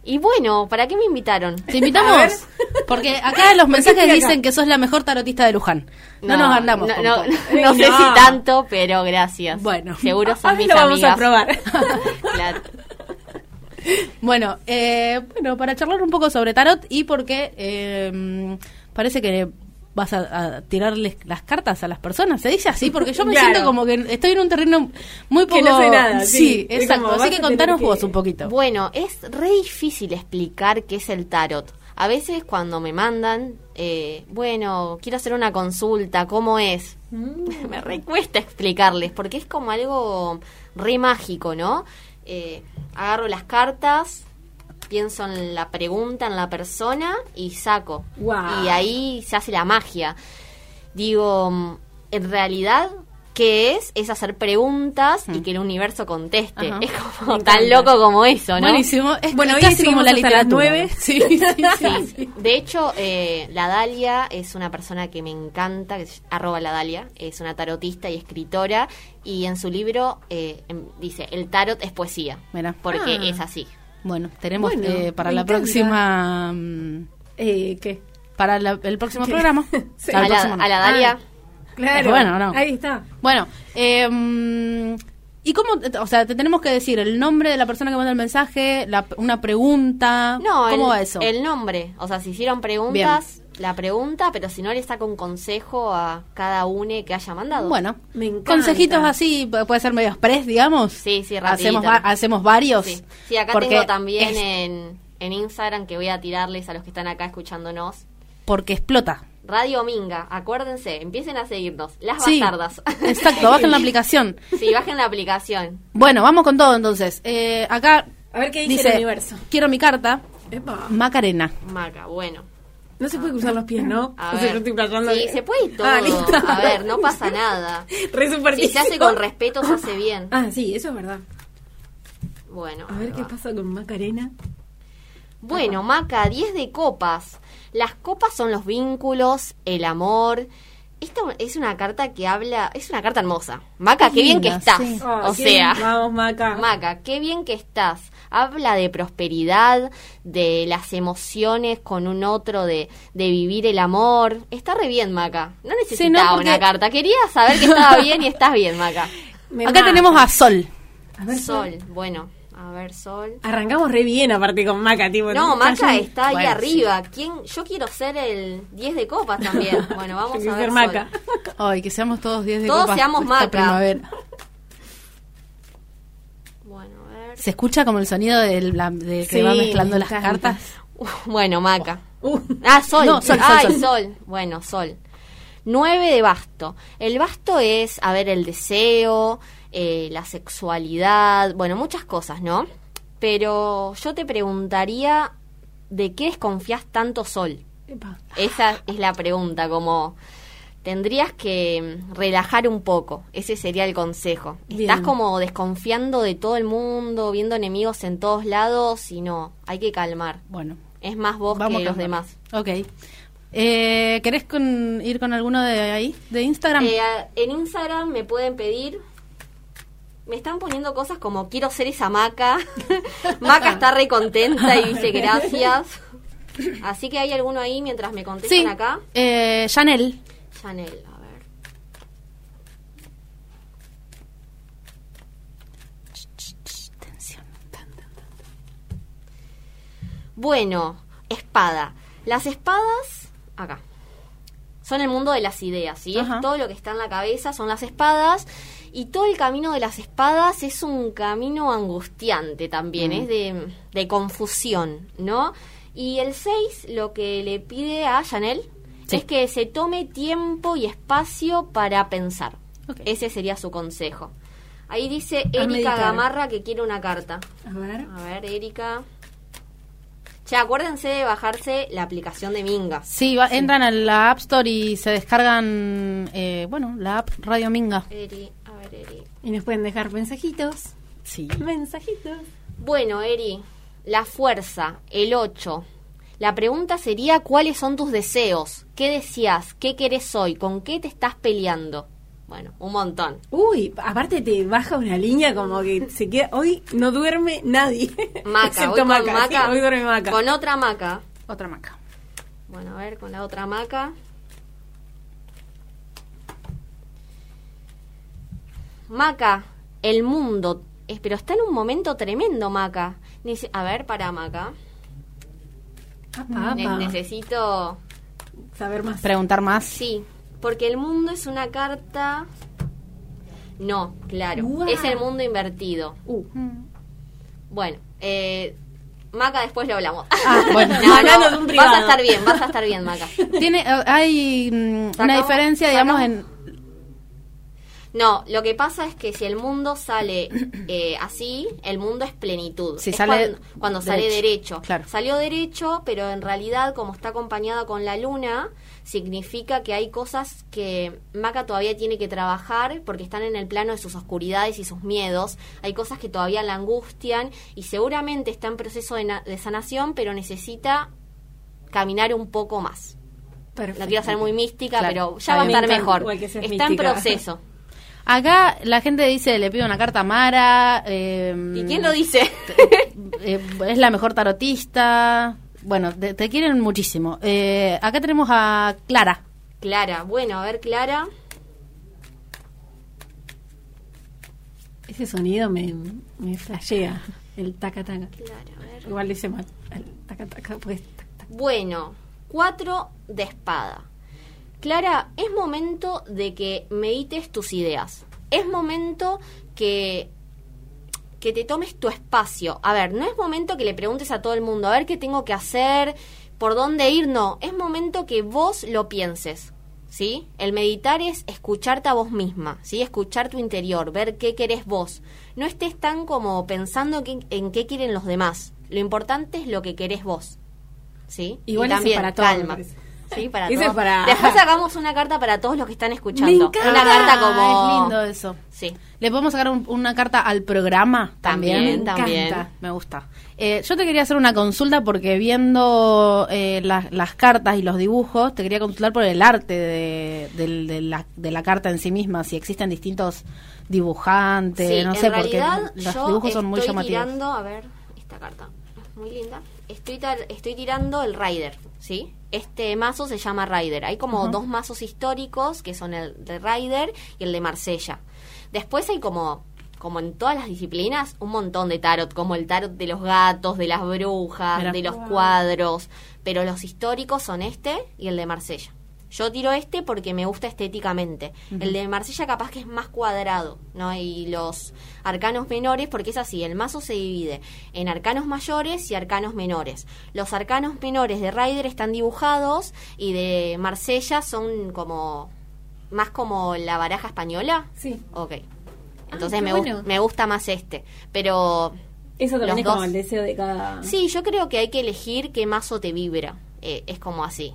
Y bueno, ¿para qué me invitaron? ¿Te invitamos? Porque acá los mensajes dicen que sos la mejor tarotista de Luján. No, nos andamos. No, con no, no sé No. si tanto, pero gracias. Bueno. seguro A son mí mis lo vamos a amigas. probar. Claro. Bueno, eh, bueno, para charlar un poco sobre tarot y porque eh, parece que vas a, a tirarles las cartas a las personas. ¿Se dice así? Porque yo me Claro. siento como que estoy en un terreno muy poco... Que no sé nada, sí. Exacto. como, Así que contanos que- vos un poquito. Bueno, es re difícil explicar qué es el tarot. A veces cuando me mandan, eh, bueno, quiero hacer una consulta, ¿cómo es? Mm. me recuesta explicarles, porque es como algo re mágico, ¿no? Eh, agarro las cartas, pienso en la pregunta, en la persona y saco. Y ahí se hace la magia. Digo, mm, en realidad, ¿qué es? Es hacer preguntas y que el universo conteste. Mm. Ajá. Es como tan loco como eso, ¿no? Buenísimo. Es, Bueno, hoy casi como la hasta las literatura. Sí, sí, sí. Sí. De hecho, eh, la Dalia es una persona que me encanta, que es arroba la Dalia, es una tarotista y escritora, y en su libro eh, em, dice, el tarot es poesía, Mira. porque Ah. es así. Bueno, tenemos Bueno, eh, para la encanta. próxima... mm, Eh, ¿Qué? Para la- el próximo programa. Sí. A la, a la Dalia, Ah. Claro. Es bueno, ¿no? Ahí está. Bueno, eh, ¿y cómo? O sea, te tenemos que decir el nombre de la persona que manda el mensaje, la- una pregunta. no, ¿Cómo el, va eso? el nombre, o sea, si hicieron preguntas, la pregunta, pero si no le saca un consejo a cada uno que haya mandado. Bueno, Me encanta. consejitos así, pu- puede ser medio express, digamos. Sí, sí, rapidito. hacemos, hacemos varios. Sí, Sí, acá porque tengo también es- en, en Instagram que voy a tirarles a los que están acá escuchándonos. Porque explota. Radio Minga, acuérdense, empiecen a seguirnos. Las Sí, bastardas. exacto, bajen la aplicación. sí, bajen la aplicación. Bueno, vamos con todo entonces. Eh, acá A ver qué dice, dice, el universo. quiero mi carta, Epa. Macarena. Maca, bueno. No se puede cruzar los pies, ¿no? A O sea, ver. yo estoy Sí, se puede todo. Ah, listo. A ver, no pasa nada. Re Si se hace con respeto, se hace bien. Ah, sí, eso es verdad. Bueno. A ver qué va. pasa con Macarena. Bueno, Maca, 10 de copas. Las copas son los vínculos, el amor. Esta es una carta que habla, es una carta hermosa. Maca, qué bien que estás. sí. Oh, o qué sea, bien. Vamos, Maca. Maca, qué bien que estás. Habla de prosperidad, de las emociones con un otro, de, de vivir el amor. Está re bien, Maca. No necesitaba porque- una carta. Quería saber que estaba bien y estás bien, Maca. Me Acá tenemos a Sol. A ver, Sol, bueno, a ver, Sol. Arrancamos re bien aparte con Maca, tipo. No, Maca está ahí Bueno, arriba. ¿Quién? Yo quiero ser el 10 de copas también. Bueno, vamos Yo a ver. ser Sol. Maca. Ay, que seamos todos 10 de Todos copas seamos esta Maca. primavera. Bueno, a ver. ¿Se escucha como el sonido del de que Sí, va mezclando me las cartas? Bueno, Maca. Uh, Ah, sol. No, sol, sol, Ay, sol. sol. Bueno, sol. 9 de basto. El basto es, a ver, el deseo, eh, la sexualidad, bueno, muchas cosas, ¿no? Pero yo te preguntaría, ¿de qué desconfías tanto, Sol? epa. Esa es la pregunta, como tendrías que relajar un poco, ese sería el consejo. Bien. Estás como desconfiando de todo el mundo, viendo enemigos en todos lados y no, hay que calmar. Bueno, Es más vos vamos que los demás. Ok. Eh, ¿Querés con- ir con alguno de ahí, de Instagram? Eh, en Instagram me pueden pedir. Me están poniendo cosas como quiero ser esa maca. maca está re contenta y dice gracias. Así que hay alguno ahí mientras me contestan sí, acá. eh, Chanel. Chanel, a ver. Bueno, espada. Las espadas, acá. Son el mundo de las ideas, ¿sí? Ajá. Es todo lo que está en la cabeza, son las espadas. Y todo el camino de las espadas es un camino angustiante también, es de, de confusión, ¿no? Y el 6 lo que le pide a Chanel Sí. es que se tome tiempo y espacio para pensar. Ese sería su consejo. Ahí dice A Erika. Gamarra que quiere una carta. A ver. A ver, Erika. Che, acuérdense de bajarse la aplicación de Minga. Sí, va- entran a la App Store y se descargan, eh, bueno, la app Radio Minga. Eri. Y nos pueden dejar mensajitos. Sí. Mensajitos. Bueno, Eri, la fuerza, el 8. La pregunta sería cuáles son tus deseos, qué deseas, qué querés hoy, con qué te estás peleando. Bueno, un montón. Uy, aparte te baja una línea como que se queda. Hoy no duerme nadie. Maca, Excepto Maca. Maca. sí, hoy duerme Maca. Con otra maca. Otra maca. Bueno, a ver, con la otra maca. Maca, el mundo Es, pero está en un momento tremendo, Maca. Nece- a ver, para Maca. Apa. necesito... Saber más. Preguntar más. Sí, porque el mundo es una carta... No, claro. Es el mundo invertido. Uh. Bueno, eh, Maca después lo hablamos. Ah, bueno. No, no, vas a estar bien, vas a estar bien, Maca. Tiene, eh, hay mm, una diferencia, digamos, sacamos- en... No, lo que pasa es que si el mundo sale eh, así, el mundo es plenitud. Si Es sale cuando, cuando sale derecho, claro. Salió derecho, pero en realidad, como está acompañada con la luna, significa que hay cosas que Maca todavía tiene que trabajar porque están en el plano de sus oscuridades y sus miedos. Hay cosas que todavía la angustian y seguramente está en proceso de, na- de sanación, pero necesita caminar un poco más. Perfecto. No quiero ser muy mística, Claro, pero ya va a estar encanta, mejor. Está en proceso. Acá la gente dice, le pido una carta a Mara. eh, ¿Y quién lo dice? eh, es la mejor tarotista. Bueno, te, te quieren muchísimo. Eh, acá tenemos a Clara. Clara, bueno, a ver, Clara. Ese sonido me, me flashea. El taca taca. Clara, a ver. Igual dice mal. El taca taca, pues tac, tac. Bueno, cuatro de espada. Clara, es momento de que medites tus ideas. Es momento que que te tomes tu espacio. A ver, no es momento que le preguntes a todo el mundo, a ver qué tengo que hacer, por dónde ir, no. Es momento que vos lo pienses. ¿Sí? El meditar es escucharte a vos misma, ¿sí? Escuchar tu interior, ver qué querés vos. No estés tan como pensando que- en qué quieren los demás. Lo importante es lo que querés vos. ¿Sí? Igual y también, para todo, calma. parece. Sí, para Ese todos. para- Después sacamos una carta para todos los que están escuchando. Una carta como... Ah, Es lindo eso. Sí. ¿Le podemos sacar un- una carta al programa también? También, Me gusta. Eh, yo te quería hacer una consulta porque viendo eh, las- las cartas y los dibujos, te quería consultar por el arte de, de la, de la carta en sí misma, si existen distintos dibujantes, Sí, no en sé, porque los dibujos son muy estoy llamativos. tirando, a ver, esta carta muy linda. Estoy tar- estoy tirando el Rider, ¿sí? Este mazo se llama Rider. Hay como dos mazos históricos que son el de Rider y el de Marsella. Después hay como como en todas las disciplinas, un montón de tarot, como el tarot de los gatos, de las brujas, Mira. de los Wow. cuadros, pero los históricos son este y el de Marsella. Yo tiro este porque me gusta estéticamente. El de Marsella capaz que es más cuadrado, ¿no? Y los arcanos menores, porque es así, el mazo se divide en arcanos mayores y arcanos menores. Los arcanos menores de Ryder están dibujados y de Marsella son como más como la baraja española. Sí. Ok. Entonces qué me, bueno. me gusta más este. Pero Eso también Los es como dos. el deseo de cada. sí, yo creo que hay que elegir qué mazo te vibra. Eh, es como así.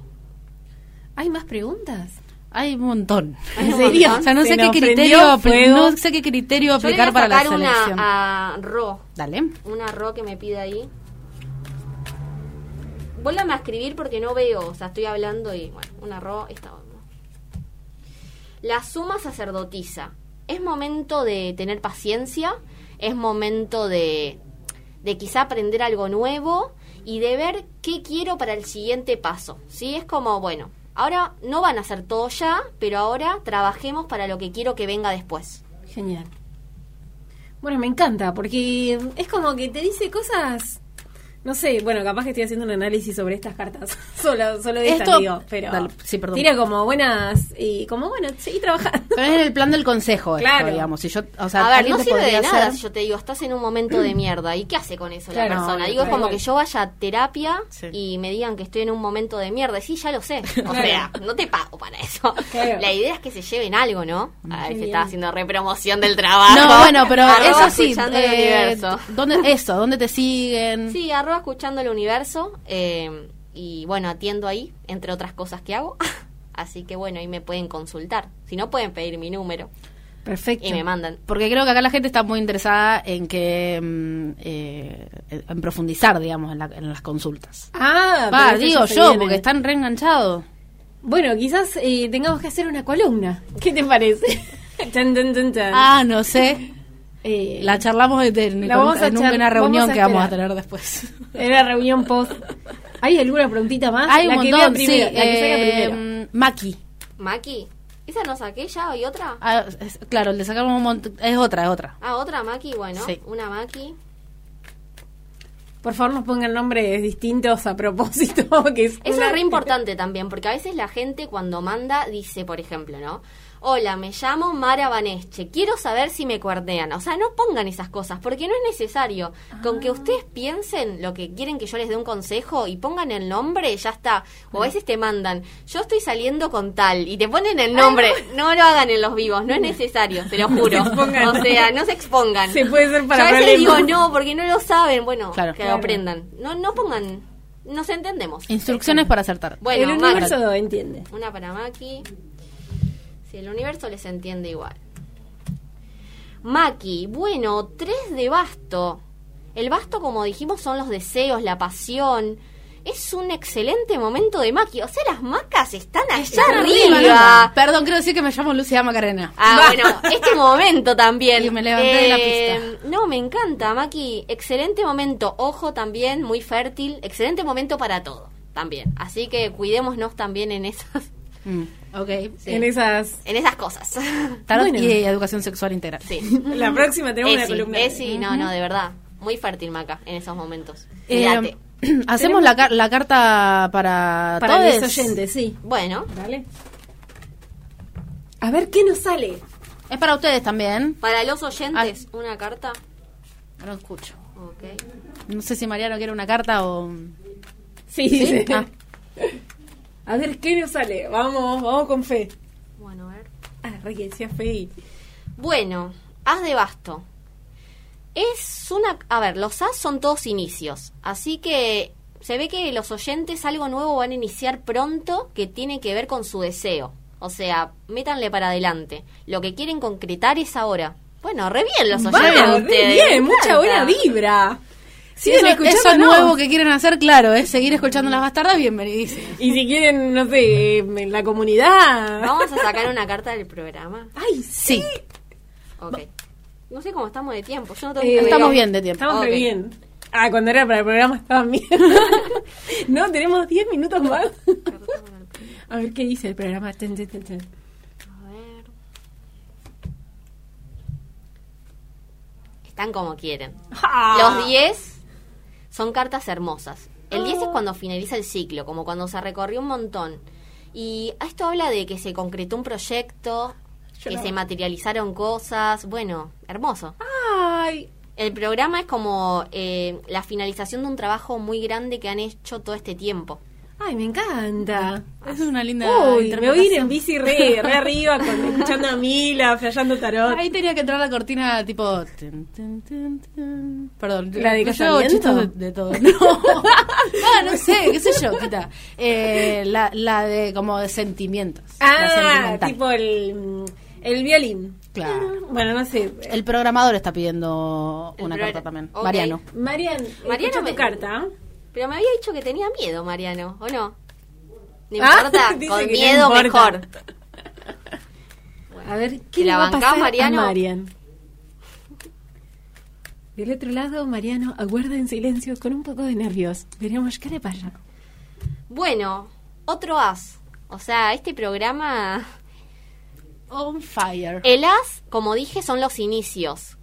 ¿Hay más preguntas? Hay un montón. Un montón. O sea, no Se sé qué criterio, prendió apli- fuego. no sé qué criterio Yo le voy aplicar a para la una selección. a Ro. Dale. Una Ro que me pide ahí. Vuélvame a escribir porque no veo. O sea, estoy hablando y bueno, una Ro. Esta. La suma sacerdotisa. Es momento de tener paciencia. Es momento de, de quizá aprender algo nuevo y de ver qué quiero para el siguiente paso. ¿Sí? Es como, bueno, ahora no van a hacer todo ya, pero ahora trabajemos para lo que quiero que venga después. Genial. Bueno, me encanta, porque es como que te dice cosas. No sé, bueno, capaz que estoy haciendo un análisis sobre estas cartas. solo, solo de estas, Esto- digo, pero. Dale, sí, perdón. Tira como buenas. Y como, bueno, seguí trabajando. Pero es el plan del consejo, esto, Claro. digamos. Si yo, o sea, a ver, no te sirve de nada hacer- si yo te digo, estás en un momento de mierda. ¿Y qué hace con eso Claro, la persona? no, digo, es como claro. que yo vaya a terapia Sí. y me digan que estoy en un momento de mierda. Sí, ya lo sé. O Claro. sea, no te pago para eso. Claro. La idea es que se lleven algo, ¿no? A ver, Qué se está haciendo repromoción del trabajo. No, bueno, pero eso sí. eh, universo. ¿dónde, eso, ¿dónde te siguen? Sí, arroba escuchando el universo. eh, y bueno, atiendo ahí, entre otras cosas que hago. Así que bueno, ahí me pueden consultar. Si no, pueden pedir mi número Perfecto. y me mandan. Porque creo que acá la gente está muy interesada en que mm, eh, en profundizar, digamos, en, la- en las consultas. Ah, Va, digo yo, viene. porque están reenganchados. Bueno, quizás eh, tengamos que hacer una columna. ¿Qué te parece? Ah, no sé. Eh, La charlamos en, en- La vamos a en char- una reunión vamos a que vamos a tener después. En la reunión post. ¿Hay alguna preguntita más? Hay la un que montón, sí. primero, la que eh, primero. Maki. Maki, ¿Esa no saqué ya? ¿Y otra? Ah, es- claro, le sacamos un montón. Es otra, es otra. Ah, otra Maki, bueno, Sí. una Maki. Por favor, nos pongan nombres distintos a propósito. Que es Eso una- es re importante también, porque a veces la gente cuando manda dice, por ejemplo, ¿no? Hola, me llamo Mara Vanesche, quiero saber si me cuernean. O sea, no pongan esas cosas, porque no es necesario. Con Ah. que ustedes piensen lo que quieren que yo les dé un consejo y pongan el nombre, ya está. O a veces te mandan, yo estoy saliendo con tal, y te ponen el nombre. No lo hagan en los vivos, no es necesario, te lo juro. expongan. O sea, no se expongan. Se puede ser para Yo a veces digo no, porque no lo saben. Bueno, Claro. que Claro. lo aprendan. No, no pongan, nos entendemos. Instrucciones para acertar. Bueno, el universo entiende. Una para Maki. Si el universo les entiende igual. Maki, bueno, tres de basto. El basto, como dijimos, son los deseos, la pasión. Es un excelente momento de Maki. O sea, las macas están allá arriba. Perdón, quiero decir que me llamo Lucía Macarena. Ah, bueno, este momento también. Y me levanté de la Eh, No, me encanta, Maki. Excelente momento. Ojo también, muy fértil. Excelente momento para todo, también. Así que cuidémonos también en esas, Mm, ok. sí, En esas. en esas cosas. Tarot Bueno. y educación sexual integral. Sí. La próxima tenemos una columna. Esi, no, no, de verdad. Muy fértil, Maca, en esos momentos. Eh. Hacemos la, la carta para, Para todos. los oyentes, sí. Bueno, Dale. A ver qué nos sale. Es para ustedes también. para los oyentes, una carta. No escucho. Ok. No sé si Mariano quiere una carta o... Sí, sí. Ah. A ver qué nos sale. Vamos, vamos con fe. Bueno, a ver. Ah, re que decía fe y- Bueno, As de Basto. Es una... A ver, los As son todos inicios. Así que se ve que los oyentes algo nuevo van a iniciar pronto que tiene que ver con su deseo. O sea, métanle para adelante. Lo que quieren concretar es ahora. Bueno, re bien los oyentes. Re bien, mucha buena vibra. Si Siguen eso, eso nuevo que quieren hacer, claro, es seguir escuchando las bastardas, bienvenidísimos. Y si quieren, no sé, en la comunidad. Vamos a sacar una carta del programa. Ay, Sí, Ok. No sé cómo estamos de tiempo. Yo no tengo Eh, que estamos bien de tiempo. Estamos bien. Ah, cuando era para el programa estaban bien. no, tenemos 10 minutos más. A ver qué dice el programa. Ten, ten, ten, ten. A ver. Están como quieren. Ah. Los 10 son cartas hermosas. El 10 es cuando finaliza el ciclo, como cuando se recorrió un montón. Y esto habla de que se concretó un proyecto, que no. se materializaron cosas. Bueno, hermoso. Ay, El programa es como eh, la finalización de un trabajo muy grande que han hecho todo este tiempo. Ay, me encanta. es una linda Uy, me voy a ir en bici re, re arriba, con, escuchando a Mila, flayando tarot. Ahí tenía que entrar la cortina tipo... tin, tin, tin, tin. Perdón, ¿La de yo de, de todo. No. ah, no sé, qué sé yo, quita. Eh, la, la de como de sentimientos. Ah, tipo el, el violín. Claro. Bueno, no sé. El programador está pidiendo El una carta también. Ok. Mariano. Marian, Mariano escucha me- tu carta. Pero me había dicho que tenía miedo, Mariano, ¿o no? No Ah, importa, dice con no miedo importa. mejor. A ver, ¿Te ¿qué le va a pasar Mariano? a Marian? Del otro lado, Mariano aguarda en silencio con un poco de nervios. Veremos qué le pasa. Bueno, otro as. O sea, este programa... On fire. El as, como dije, son los inicios.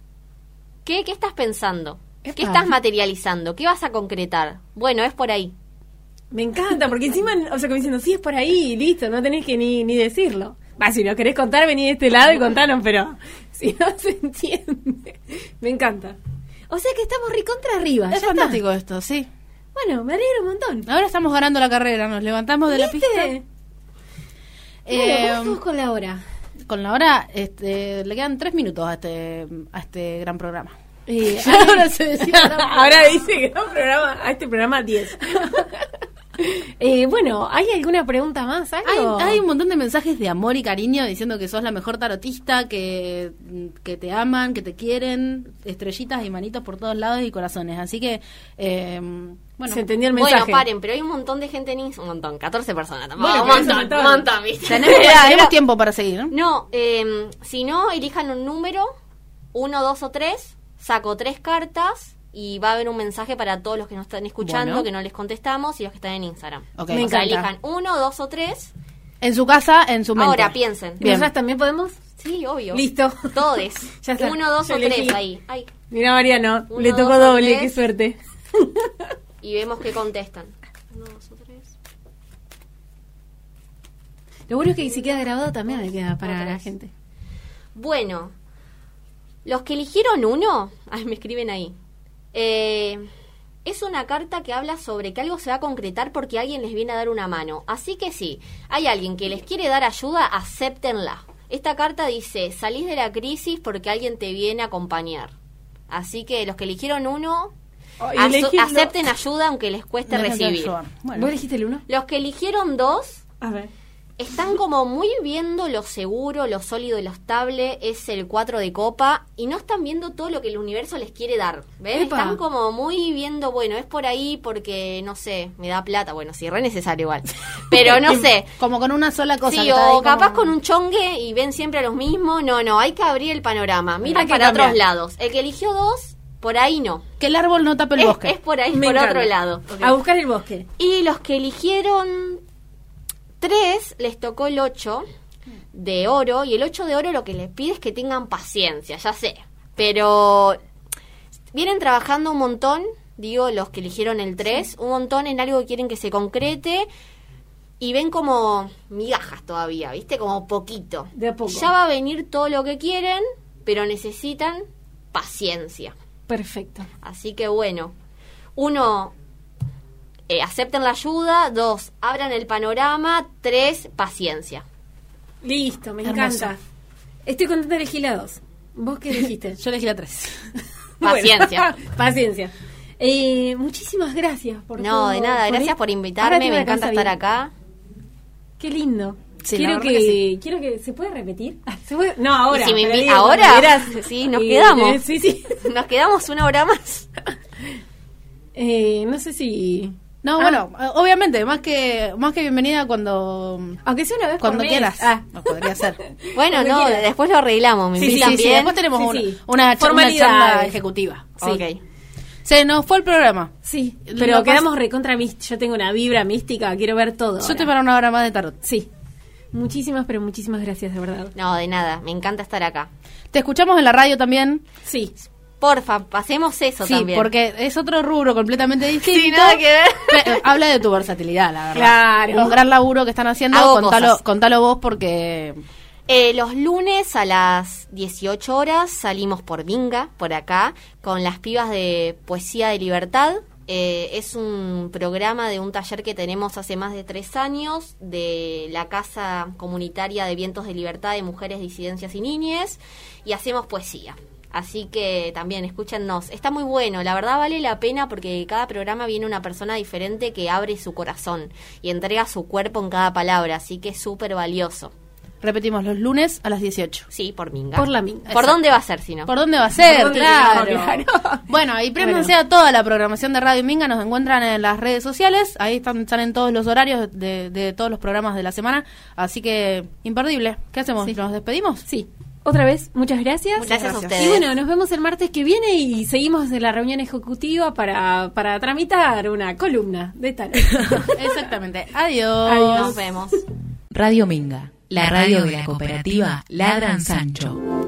¿Qué, qué estás pensando? Epa. ¿Qué estás materializando? ¿Qué vas a concretar? Bueno, es por ahí. Me encanta, porque encima, o sea, como diciendo, sí, es por ahí, listo, no tenés que ni, ni decirlo. Va, si lo querés contar, vení de este lado y contanos, pero si no se entiende. Me encanta. O sea que estamos recontra arriba. Es ya fantástico esto, sí. Bueno, me alegro un montón. Ahora estamos ganando la carrera, nos levantamos de la pista. Bueno, Eh, ¿cómo estamos con la hora? con la hora, este, le quedan tres minutos a este, a este gran programa. Eh, Ahora se decía. Ahora dice que no programa, a este programa 10. eh, bueno, ¿hay alguna pregunta más? Hay, ¿Algo? hay un montón de mensajes de amor y cariño diciendo que sos la mejor tarotista, que, que te aman, que te quieren, estrellitas y manitos por todos lados y corazones. Así que, eh, bueno, Se entendió el mensaje. Bueno, paren, pero hay un montón de gente en Instagram. Un montón, 14 personas tampoco. Bueno, un montón, montón. un montón, ¿viste? tenemos, tiempo para seguir, ¿no? No, eh, si no, elijan un número, uno, dos o tres, saco tres cartas y va a haber un mensaje para todos los que nos están escuchando, Bueno. que no les contestamos y los que están en Instagram. Ok. O Me sea, elijan uno, dos o tres En su casa, en su mente. Ahora piensen. Bien. ¿Nosotras también podemos? Sí, obvio. Listo. Todes. Ya está. Uno, dos Yo o tres ahí. Ay. Mira, Mariano, Uno, le tocó doble, qué suerte. Y vemos qué contestan. Uno, dos o tres. Lo bueno es que si queda grabado también le queda para la gente. Bueno, los que eligieron uno, ay, me escriben ahí. Eh, es una carta que habla sobre que algo se va a concretar porque alguien les viene a dar una mano. Así que sí, hay alguien que les quiere dar ayuda, acéptenla. Esta carta dice, salís de la crisis porque alguien te viene a acompañar. Así que los que eligieron uno, Oh, elegirlo- acepten ayuda aunque les cueste No recibir. Bueno. ¿Vos elegiste el uno? Los que eligieron dos, A ver. Están como muy viendo lo seguro, lo sólido y lo estable, es el 4 de copa, y no están viendo todo lo que el universo les quiere dar. ¿Ves? Epa. Están como muy viendo, bueno, es por ahí porque, no sé, me da plata. Bueno, sí, re necesario igual. Pero no sé. Como con una sola cosa. Sí, o capaz con un chongue y ven siempre a los mismos. No, no, hay que abrir el panorama. Mira para cambiar. otros lados. El que eligió dos, por ahí no. Que el árbol no tape el Es, bosque. es por ahí, Me por encanta. otro lado. A buscar el bosque. Y los que eligieron tres, les tocó el 8 de oro. Y el 8 de oro lo que les pide es que tengan paciencia, ya sé. Pero vienen trabajando un montón, digo, los que eligieron el 3, un montón en algo que quieren que se concrete. Y ven como migajas todavía, ¿viste? Como poquito. De a poco. Ya va a venir todo lo que quieren, pero necesitan paciencia. Perfecto. Así que bueno, uno, eh, acepten la ayuda, dos, abran el panorama, tres, paciencia. Listo, me Hermoso. encanta. Estoy contenta de elegir la dos. ¿Vos qué dijiste? Yo elegí la 3. Paciencia. Paciencia. Eh, muchísimas gracias por No, todo, de nada, por gracias esto. por invitarme, me encanta estar bien. acá. Qué lindo. Sí, quiero que, que sí. quiero que se puede repetir. ¿Se puede? No, ahora. Si me digo, ¿ahora? Sí, nos Eh, quedamos. eh, sí, sí. Nos quedamos una hora más. Eh, no sé si No, Ah. bueno, obviamente, más que más que bienvenida cuando aunque sea una vez cuando por mes. quieras. Ah. No, podría ser. Bueno, Cuando no, quieras. después lo arreglamos, me Sí, sí, invitan sí, bien. después tenemos Sí, una, sí. una, Formalidades. charla ejecutiva. Sí. Ok. Se nos fue el programa. Sí, Lo pero pas- quedamos recontra mística. Yo tengo una vibra mística, quiero ver todo. Yo estoy ahora. para una hora más de tarot. Sí. Muchísimas, pero muchísimas gracias, de verdad. No, de nada, me encanta estar acá. Te escuchamos en la radio también. Sí. Porfa, pasemos eso sí, también. porque es otro rubro completamente distinto. Sí, nada que ver. Habla de tu versatilidad, la verdad. Claro. Un gran laburo que están haciendo. Hago Contalo, cosas. contalo vos porque Eh, los lunes a las 18 horas salimos por Minga, por acá, con las pibas de Poesía de Libertad. Eh, es un programa de un taller que tenemos hace más de tres años de la Casa Comunitaria de Vientos de Libertad de Mujeres, Disidencias y Niñes y hacemos poesía. Así que también escúchennos. Está muy bueno, la verdad vale la pena porque cada programa viene una persona diferente que abre su corazón y entrega su cuerpo en cada palabra, así que es súper valioso. repetimos los lunes a las 18. Sí, por Minga. Por la Minga. ¿Por dónde va a ser si no? ¿Por dónde va a ser? Claro. Claro. Bueno, y préndanse a toda la programación de Radio Minga. Nos encuentran en las redes sociales. Ahí están, salen todos los horarios de, de todos los programas de la semana. Así que, imperdible. ¿Qué hacemos? Sí. ¿Nos despedimos? Sí. Otra vez, muchas gracias. Muchas gracias a ustedes. Y bueno, nos vemos el martes que viene y seguimos en la reunión ejecutiva para, para tramitar una columna de tal. Exactamente. Adiós. Adiós. Nos vemos. Radio Minga, la radio de la cooperativa Ladran Sancho.